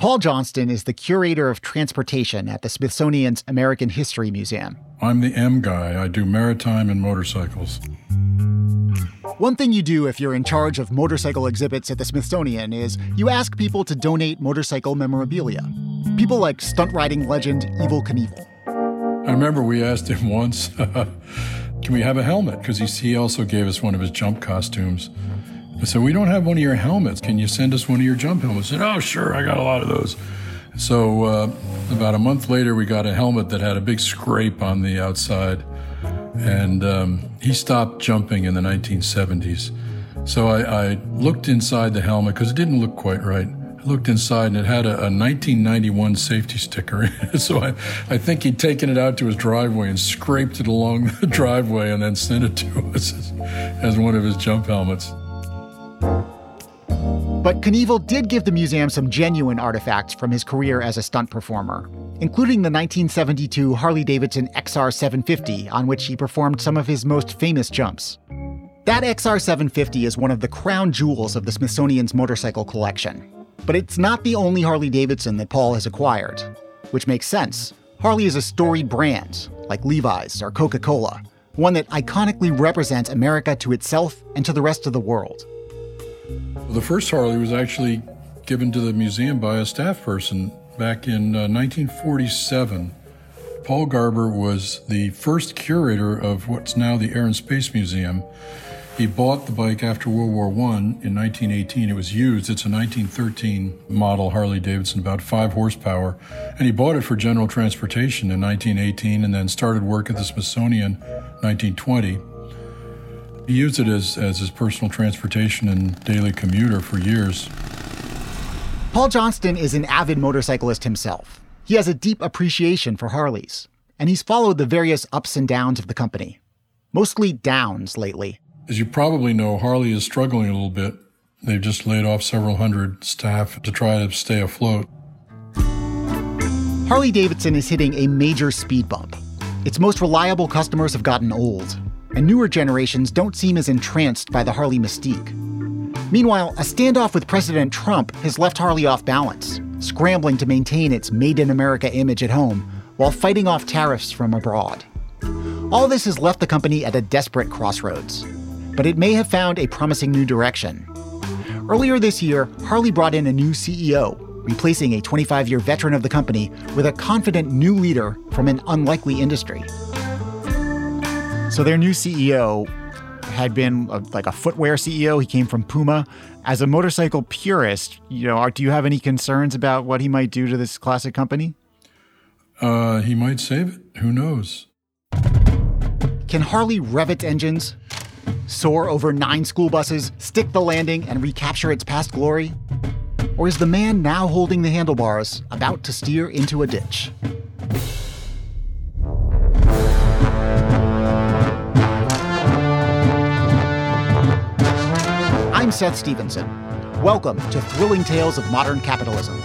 Paul Johnston is the curator of transportation at the Smithsonian's American History Museum. I'm the M guy. I do maritime and motorcycles. One thing you do if you're in charge of motorcycle exhibits at the Smithsonian is you ask people to donate motorcycle memorabilia. People like stunt riding legend Evel Knievel. I remember we asked him once, can we have a helmet? Because he also gave us one of his jump costumes. I said, We don't have one of your helmets. Can you send us one of your jump helmets? I said, Oh, sure, I got a lot of those. So uh, about a month later, we got a helmet that had a big scrape on the outside. And um, he stopped jumping in the 1970s. So I, I looked inside the helmet because it didn't look quite right. I looked inside and it had a, a 1991 safety sticker. So I, I think he'd taken it out to his driveway and scraped it along the driveway and then sent it to us as, as one of his jump helmets. But Knievel did give the museum some genuine artifacts from his career as a stunt performer, including the 1972 Harley Davidson XR 750, on which he performed some of his most famous jumps. That XR 750 is one of the crown jewels of the Smithsonian's motorcycle collection. But it's not the only Harley Davidson that Paul has acquired, which makes sense. Harley is a storied brand, like Levi's or Coca Cola, one that iconically represents America to itself and to the rest of the world. The first Harley was actually given to the museum by a staff person back in uh, 1947. Paul Garber was the first curator of what's now the Air and Space Museum. He bought the bike after World War I in 1918. It was used. It's a 1913 model Harley Davidson, about five horsepower. And he bought it for general transportation in 1918 and then started work at the Smithsonian 1920. He used it as, as his personal transportation and daily commuter for years. Paul Johnston is an avid motorcyclist himself. He has a deep appreciation for Harleys, and he's followed the various ups and downs of the company, mostly downs lately. As you probably know, Harley is struggling a little bit. They've just laid off several hundred staff to try to stay afloat. Harley Davidson is hitting a major speed bump. Its most reliable customers have gotten old, and newer generations don't seem as entranced by the Harley mystique. Meanwhile, a standoff with President Trump has left Harley off balance, scrambling to maintain its Made in America image at home while fighting off tariffs from abroad. All this has left the company at a desperate crossroads, but it may have found a promising new direction. Earlier this year, Harley brought in a new CEO, replacing a 25 year veteran of the company with a confident new leader from an unlikely industry. So their new CEO had been a, like a footwear CEO. He came from Puma. As a motorcycle purist, you know, do you have any concerns about what he might do to this classic company? Uh, he might save it. Who knows? Can Harley rev its engines, soar over nine school buses, stick the landing, and recapture its past glory? Or is the man now holding the handlebars about to steer into a ditch? I'm Seth Stevenson. Welcome to Thrilling Tales of Modern Capitalism.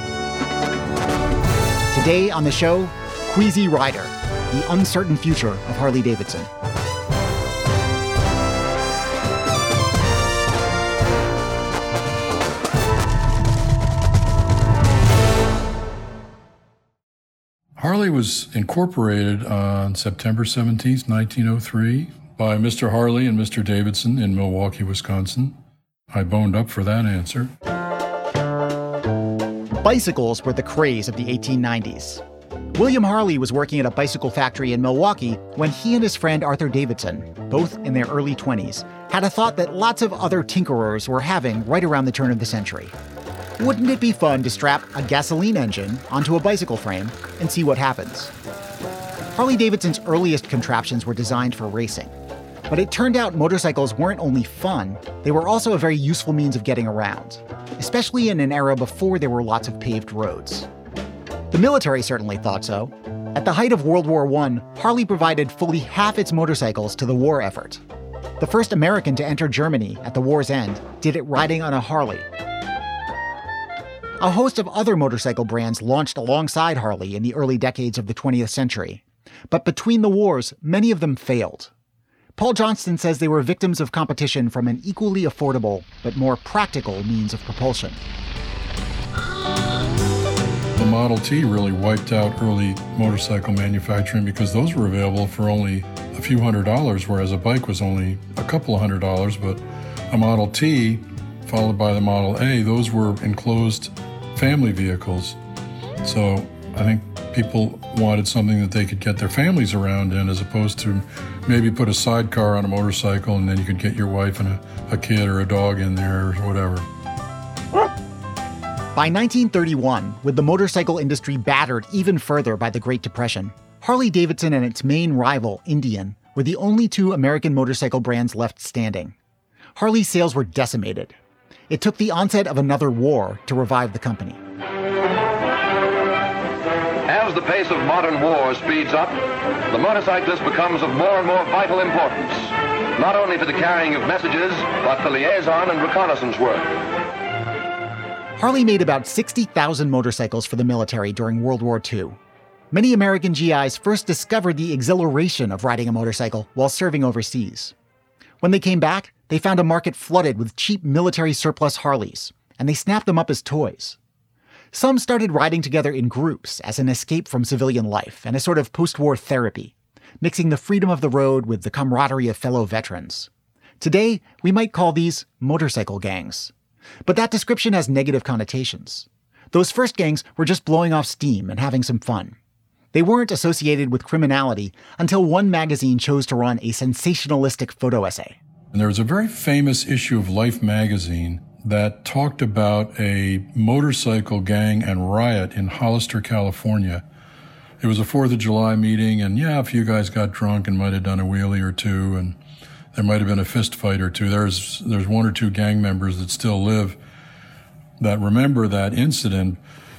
Today on the show, Queasy Rider, the uncertain future of Harley Davidson. Harley was incorporated on September 17, 1903, by Mr. Harley and Mr. Davidson in Milwaukee, Wisconsin. I boned up for that answer. Bicycles were the craze of the 1890s. William Harley was working at a bicycle factory in Milwaukee when he and his friend Arthur Davidson, both in their early 20s, had a thought that lots of other tinkerers were having right around the turn of the century. Wouldn't it be fun to strap a gasoline engine onto a bicycle frame and see what happens? Harley Davidson's earliest contraptions were designed for racing. But it turned out motorcycles weren't only fun, they were also a very useful means of getting around, especially in an era before there were lots of paved roads. The military certainly thought so. At the height of World War I, Harley provided fully half its motorcycles to the war effort. The first American to enter Germany at the war's end did it riding on a Harley. A host of other motorcycle brands launched alongside Harley in the early decades of the 20th century. But between the wars, many of them failed. Paul Johnston says they were victims of competition from an equally affordable but more practical means of propulsion. The Model T really wiped out early motorcycle manufacturing because those were available for only a few hundred dollars, whereas a bike was only a couple of hundred dollars. But a Model T, followed by the Model A, those were enclosed family vehicles. So I think people wanted something that they could get their families around in as opposed to maybe put a sidecar on a motorcycle and then you could get your wife and a, a kid or a dog in there or whatever. By 1931, with the motorcycle industry battered even further by the Great Depression, Harley Davidson and its main rival, Indian, were the only two American motorcycle brands left standing. Harley's sales were decimated. It took the onset of another war to revive the company. As the pace of modern war speeds up, the motorcyclist becomes of more and more vital importance, not only for the carrying of messages, but for liaison and reconnaissance work. Harley made about 60,000 motorcycles for the military during World War II. Many American GIs first discovered the exhilaration of riding a motorcycle while serving overseas. When they came back, they found a market flooded with cheap military surplus Harleys, and they snapped them up as toys. Some started riding together in groups as an escape from civilian life and a sort of post war therapy, mixing the freedom of the road with the camaraderie of fellow veterans. Today, we might call these motorcycle gangs. But that description has negative connotations. Those first gangs were just blowing off steam and having some fun. They weren't associated with criminality until one magazine chose to run a sensationalistic photo essay. And there was a very famous issue of Life magazine that talked about a motorcycle gang and riot in Hollister, California. It was a 4th of July meeting, and yeah, a few guys got drunk and might have done a wheelie or two, and there might have been a fist fight or two. There's, there's one or two gang members that still live that remember that incident.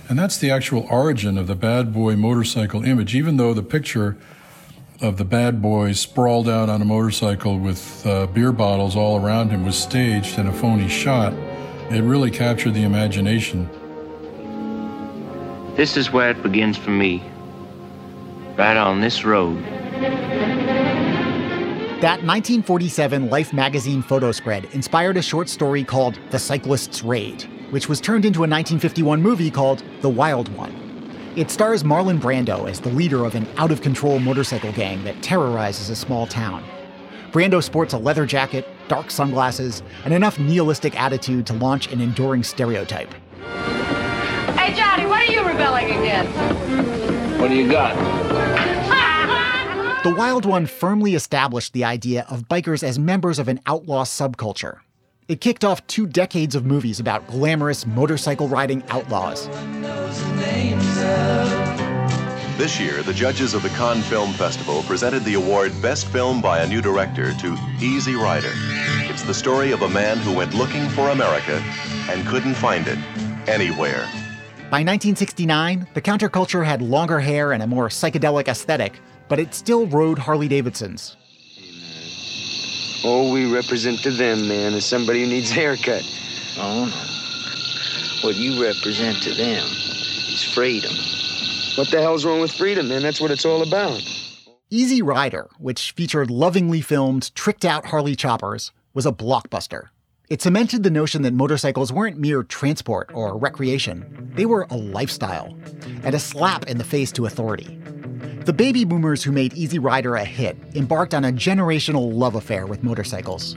And that's the actual origin of the bad boy motorcycle image, even though the picture of the bad boy sprawled out on a motorcycle with uh, beer bottles all around him was staged and a phony shot. It really captured the imagination. This is where it begins for me. Right on this road. That 1947 Life magazine photo spread inspired a short story called The Cyclist's Raid, which was turned into a 1951 movie called The Wild One. It stars Marlon Brando as the leader of an out of control motorcycle gang that terrorizes a small town. Brando sports a leather jacket, dark sunglasses, and enough nihilistic attitude to launch an enduring stereotype. Hey, Johnny, what are you rebelling against? What do you got? The Wild One firmly established the idea of bikers as members of an outlaw subculture. It kicked off two decades of movies about glamorous motorcycle riding outlaws. This year, the judges of the Cannes Film Festival presented the award Best Film by a New Director to Easy Rider. It's the story of a man who went looking for America and couldn't find it anywhere. By 1969, the counterculture had longer hair and a more psychedelic aesthetic, but it still rode Harley Davidsons. All we represent to them, man, is somebody who needs a haircut. Oh, no. What you represent to them is freedom. What the hell's wrong with freedom, man? That's what it's all about. Easy Rider, which featured lovingly filmed, tricked out Harley choppers, was a blockbuster. It cemented the notion that motorcycles weren't mere transport or recreation, they were a lifestyle and a slap in the face to authority. The baby boomers who made Easy Rider a hit embarked on a generational love affair with motorcycles.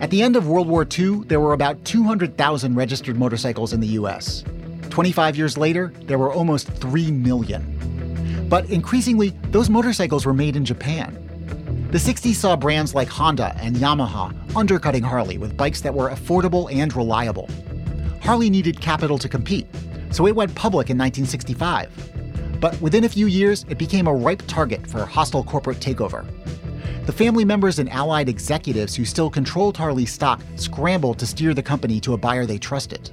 At the end of World War II, there were about 200,000 registered motorcycles in the US. 25 years later, there were almost 3 million. But increasingly, those motorcycles were made in Japan. The 60s saw brands like Honda and Yamaha undercutting Harley with bikes that were affordable and reliable. Harley needed capital to compete, so it went public in 1965. But within a few years, it became a ripe target for hostile corporate takeover. The family members and allied executives who still controlled Harley's stock scrambled to steer the company to a buyer they trusted.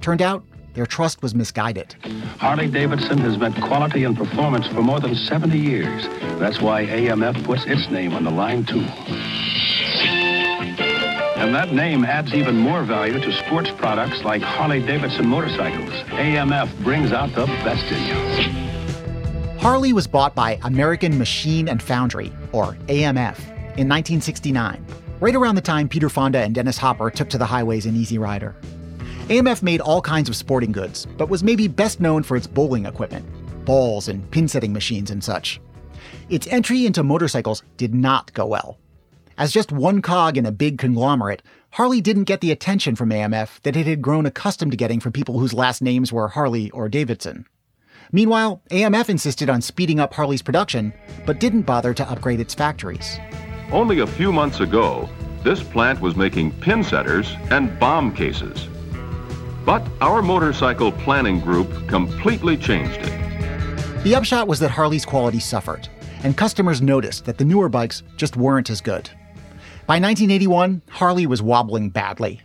Turned out, their trust was misguided. Harley Davidson has meant quality and performance for more than 70 years. That's why AMF puts its name on the line, too. And that name adds even more value to sports products like Harley Davidson motorcycles. AMF brings out the best in you. Harley was bought by American Machine and Foundry, or AMF, in 1969, right around the time Peter Fonda and Dennis Hopper took to the highways in Easy Rider. AMF made all kinds of sporting goods, but was maybe best known for its bowling equipment, balls and pin setting machines and such. Its entry into motorcycles did not go well. As just one cog in a big conglomerate, Harley didn't get the attention from AMF that it had grown accustomed to getting from people whose last names were Harley or Davidson. Meanwhile, AMF insisted on speeding up Harley's production, but didn't bother to upgrade its factories. Only a few months ago, this plant was making pin setters and bomb cases. But our motorcycle planning group completely changed it. The upshot was that Harley's quality suffered, and customers noticed that the newer bikes just weren't as good. By 1981, Harley was wobbling badly.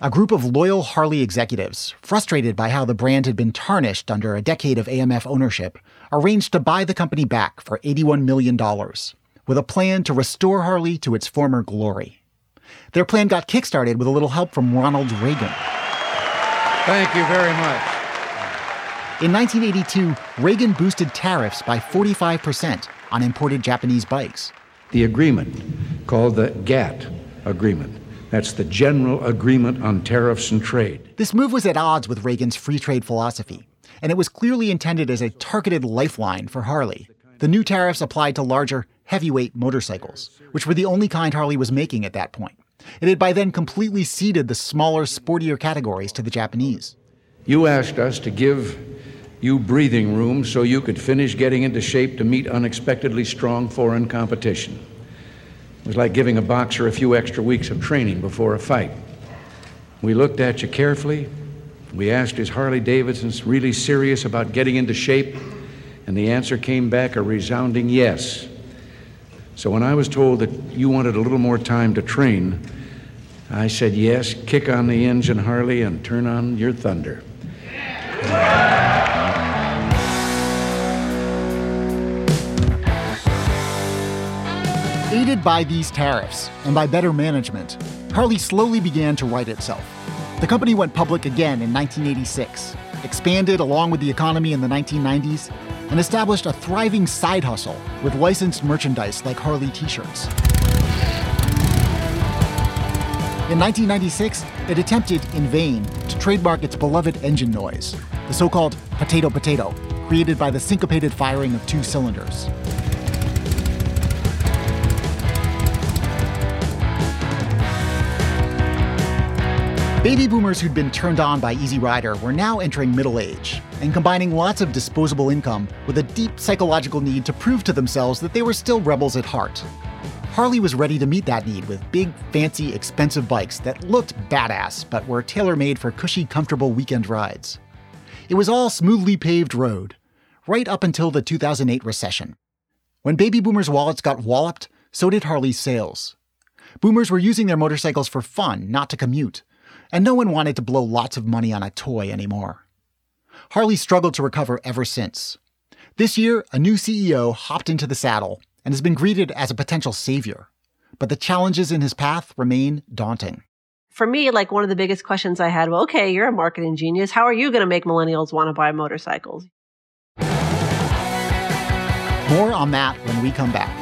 A group of loyal Harley executives, frustrated by how the brand had been tarnished under a decade of AMF ownership, arranged to buy the company back for $81 million, with a plan to restore Harley to its former glory. Their plan got kickstarted with a little help from Ronald Reagan. Thank you very much. In 1982, Reagan boosted tariffs by 45% on imported Japanese bikes. The agreement, called the GATT Agreement, that's the General Agreement on Tariffs and Trade. This move was at odds with Reagan's free trade philosophy, and it was clearly intended as a targeted lifeline for Harley. The new tariffs applied to larger, heavyweight motorcycles, which were the only kind Harley was making at that point. It had by then completely ceded the smaller, sportier categories to the Japanese. You asked us to give you breathing room so you could finish getting into shape to meet unexpectedly strong foreign competition. It was like giving a boxer a few extra weeks of training before a fight. We looked at you carefully. We asked, Is Harley Davidson really serious about getting into shape? And the answer came back a resounding yes. So when I was told that you wanted a little more time to train, I said, Yes, kick on the engine, Harley, and turn on your thunder. Aided by these tariffs and by better management, Harley slowly began to right itself. The company went public again in 1986, expanded along with the economy in the 1990s, and established a thriving side hustle with licensed merchandise like Harley t shirts. In 1996, it attempted, in vain, to trademark its beloved engine noise, the so called potato potato, created by the syncopated firing of two cylinders. Baby boomers who'd been turned on by Easy Rider were now entering middle age and combining lots of disposable income with a deep psychological need to prove to themselves that they were still rebels at heart. Harley was ready to meet that need with big, fancy, expensive bikes that looked badass but were tailor made for cushy, comfortable weekend rides. It was all smoothly paved road, right up until the 2008 recession. When baby boomers' wallets got walloped, so did Harley's sales. Boomers were using their motorcycles for fun, not to commute and no one wanted to blow lots of money on a toy anymore. Harley struggled to recover ever since. This year, a new CEO hopped into the saddle and has been greeted as a potential savior. But the challenges in his path remain daunting. For me, like one of the biggest questions I had, well, okay, you're a marketing genius. How are you going to make millennials want to buy motorcycles? More on that when we come back.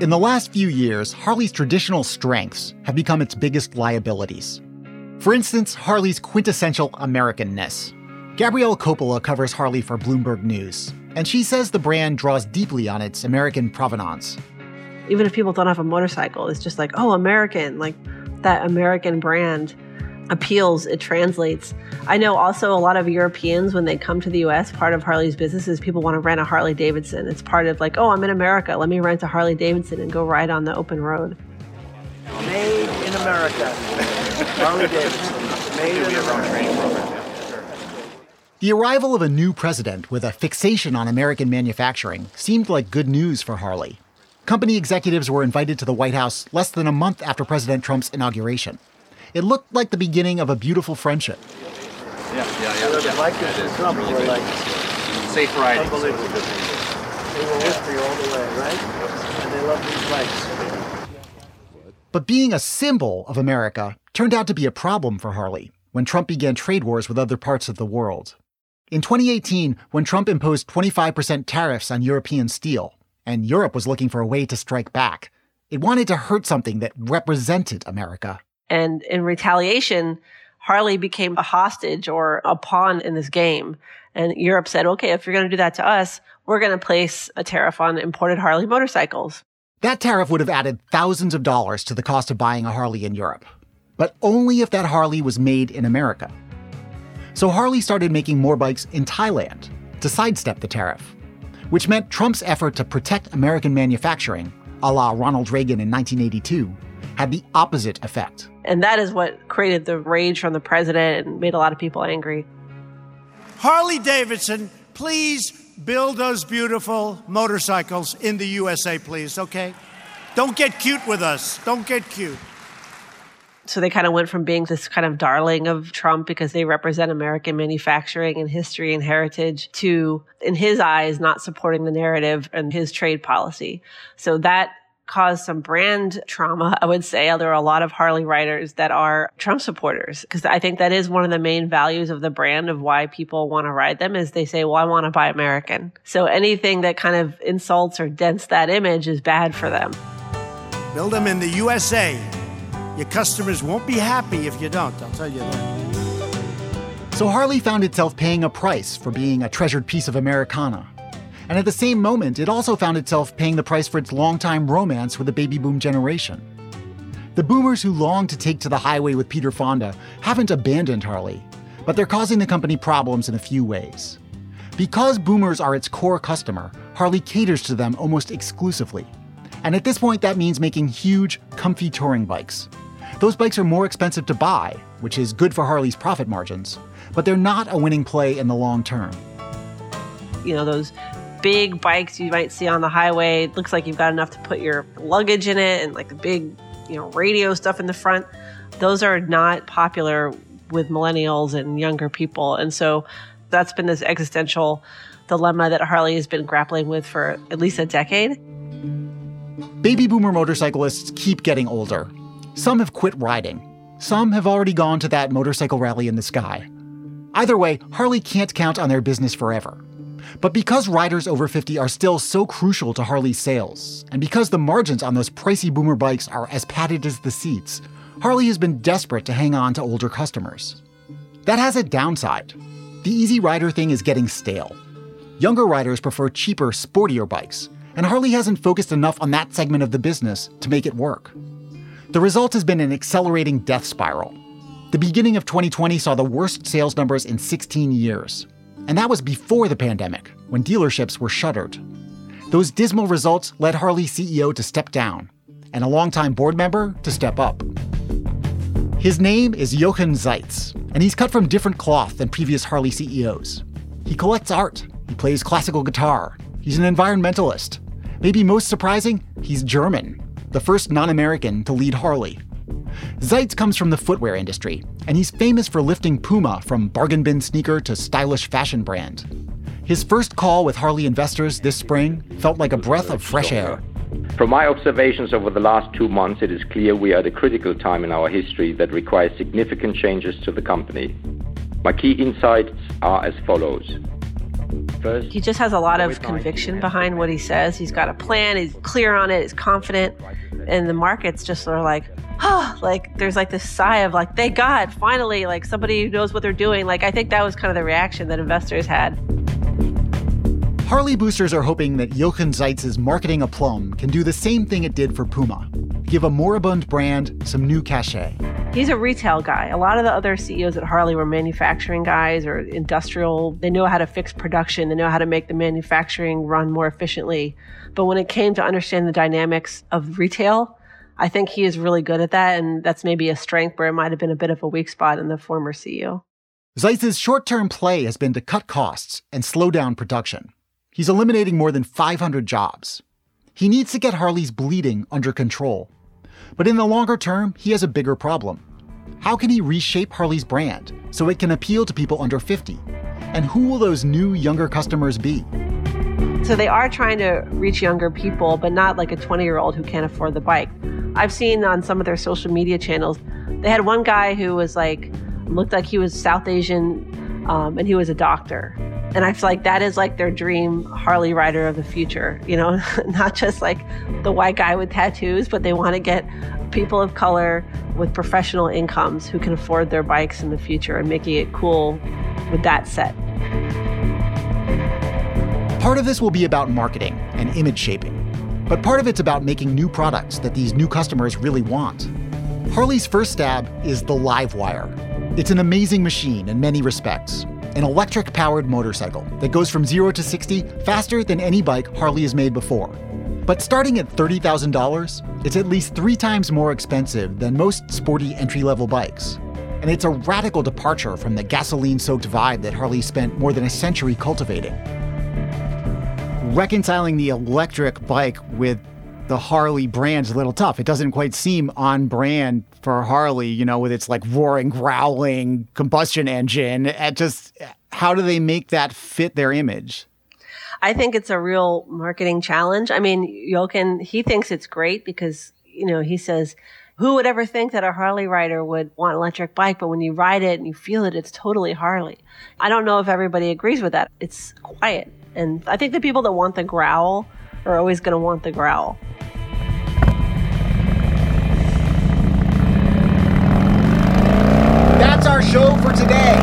In the last few years, Harley's traditional strengths have become its biggest liabilities. For instance, Harley's quintessential Americanness. Gabrielle Coppola covers Harley for Bloomberg News, and she says the brand draws deeply on its American provenance. Even if people don't have a motorcycle, it's just like, oh, American, like that American brand appeals, it translates. I know also a lot of Europeans, when they come to the US, part of Harley's business is people want to rent a Harley Davidson. It's part of like, oh, I'm in America, let me rent a Harley Davidson and go ride on the open road. Made in America. Harley Davidson. Made in America. The arrival of a new president with a fixation on American manufacturing seemed like good news for Harley. Company executives were invited to the White House less than a month after President Trump's inauguration. It looked like the beginning of a beautiful friendship. Yeah, yeah, yeah. yeah. Like this is Trump really like safe riding. Unbelievable. They were with me all the way, right? And they love these bikes. But being a symbol of America turned out to be a problem for Harley when Trump began trade wars with other parts of the world. In 2018, when Trump imposed 25% tariffs on European steel, and Europe was looking for a way to strike back, it wanted to hurt something that represented America. And in retaliation, Harley became a hostage or a pawn in this game. And Europe said, okay, if you're going to do that to us, we're going to place a tariff on imported Harley motorcycles. That tariff would have added thousands of dollars to the cost of buying a Harley in Europe, but only if that Harley was made in America. So Harley started making more bikes in Thailand to sidestep the tariff, which meant Trump's effort to protect American manufacturing, a la Ronald Reagan in 1982, had the opposite effect. And that is what created the rage from the president and made a lot of people angry. Harley Davidson, please build those beautiful motorcycles in the USA, please, okay? Don't get cute with us. Don't get cute. So they kind of went from being this kind of darling of Trump because they represent American manufacturing and history and heritage to, in his eyes, not supporting the narrative and his trade policy. So that caused some brand trauma, I would say. There are a lot of Harley riders that are Trump supporters because I think that is one of the main values of the brand of why people want to ride them is they say, well, I want to buy American. So anything that kind of insults or dents that image is bad for them. Build them in the USA. Your customers won't be happy if you don't, I'll tell you that. So Harley found itself paying a price for being a treasured piece of Americana. And at the same moment, it also found itself paying the price for its longtime romance with the baby boom generation. The boomers who long to take to the highway with Peter Fonda haven't abandoned Harley, but they're causing the company problems in a few ways. Because boomers are its core customer, Harley caters to them almost exclusively. And at this point, that means making huge, comfy touring bikes. Those bikes are more expensive to buy, which is good for Harley's profit margins, but they're not a winning play in the long term. You know, those big bikes you might see on the highway. It looks like you've got enough to put your luggage in it and like the big, you know, radio stuff in the front. Those are not popular with millennials and younger people. And so that's been this existential dilemma that Harley has been grappling with for at least a decade. Baby boomer motorcyclists keep getting older. Some have quit riding. Some have already gone to that motorcycle rally in the sky. Either way, Harley can't count on their business forever. But because riders over 50 are still so crucial to Harley's sales, and because the margins on those pricey boomer bikes are as padded as the seats, Harley has been desperate to hang on to older customers. That has a downside. The easy rider thing is getting stale. Younger riders prefer cheaper, sportier bikes, and Harley hasn't focused enough on that segment of the business to make it work. The result has been an accelerating death spiral. The beginning of 2020 saw the worst sales numbers in 16 years. And that was before the pandemic, when dealerships were shuttered. Those dismal results led Harley CEO to step down, and a longtime board member to step up. His name is Jochen Zeitz, and he's cut from different cloth than previous Harley CEOs. He collects art, he plays classical guitar, he's an environmentalist. Maybe most surprising, he's German, the first non American to lead Harley. Zeitz comes from the footwear industry, and he's famous for lifting Puma from bargain bin sneaker to stylish fashion brand. His first call with Harley investors this spring felt like a breath of fresh air. From my observations over the last two months, it is clear we are at a critical time in our history that requires significant changes to the company. My key insights are as follows. First, he just has a lot of conviction behind what he says. He's got a plan, he's clear on it, he's confident, and the markets just are like, oh, like there's like this sigh of like, thank God, finally, like somebody who knows what they're doing. Like I think that was kind of the reaction that investors had. Harley boosters are hoping that Jochen Zeitz's marketing aplomb can do the same thing it did for Puma give a moribund brand some new cachet. He's a retail guy. A lot of the other CEOs at Harley were manufacturing guys or industrial. They know how to fix production, they know how to make the manufacturing run more efficiently. But when it came to understand the dynamics of retail, I think he is really good at that. And that's maybe a strength where it might have been a bit of a weak spot in the former CEO. Zeitz's short term play has been to cut costs and slow down production. He's eliminating more than 500 jobs. He needs to get Harley's bleeding under control. But in the longer term, he has a bigger problem. How can he reshape Harley's brand so it can appeal to people under 50? And who will those new, younger customers be? So they are trying to reach younger people, but not like a 20 year old who can't afford the bike. I've seen on some of their social media channels, they had one guy who was like, looked like he was South Asian um, and he was a doctor. And I feel like that is like their dream Harley rider of the future, you know, not just like the white guy with tattoos, but they want to get people of color with professional incomes who can afford their bikes in the future and making it cool with that set. Part of this will be about marketing and image shaping, but part of it's about making new products that these new customers really want. Harley's first stab is the Livewire. It's an amazing machine in many respects, an electric powered motorcycle that goes from 0 to 60 faster than any bike Harley has made before. But starting at $30,000, it's at least three times more expensive than most sporty entry level bikes. And it's a radical departure from the gasoline soaked vibe that Harley spent more than a century cultivating. Reconciling the electric bike with the Harley brand's a little tough. It doesn't quite seem on brand for Harley, you know, with its like roaring, growling combustion engine. At just uh, how do they make that fit their image? I think it's a real marketing challenge. I mean, Jochen, he thinks it's great because, you know, he says, who would ever think that a Harley rider would want an electric bike? But when you ride it and you feel it, it's totally Harley. I don't know if everybody agrees with that. It's quiet. And I think the people that want the growl are always going to want the growl. Show for today.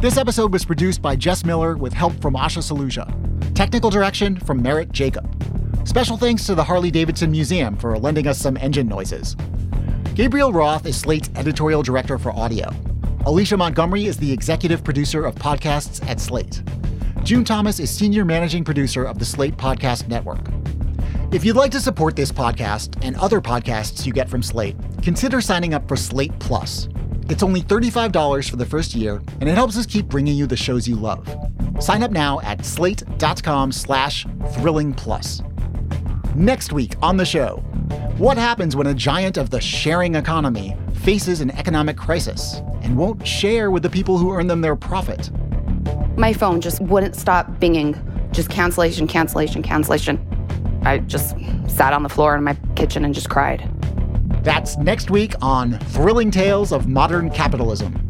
This episode was produced by Jess Miller with help from Asha Saluja. Technical direction from Merritt Jacob. Special thanks to the Harley Davidson Museum for lending us some engine noises. Gabriel Roth is Slate's editorial director for audio. Alicia Montgomery is the executive producer of podcasts at Slate. June Thomas is senior managing producer of the Slate Podcast Network. If you'd like to support this podcast and other podcasts you get from Slate, consider signing up for Slate Plus. It's only $35 for the first year, and it helps us keep bringing you the shows you love. Sign up now at slate.com slash thrilling plus. Next week on the show, what happens when a giant of the sharing economy faces an economic crisis and won't share with the people who earn them their profit? My phone just wouldn't stop binging. Just cancellation, cancellation, cancellation. I just sat on the floor in my kitchen and just cried. That's next week on Thrilling Tales of Modern Capitalism.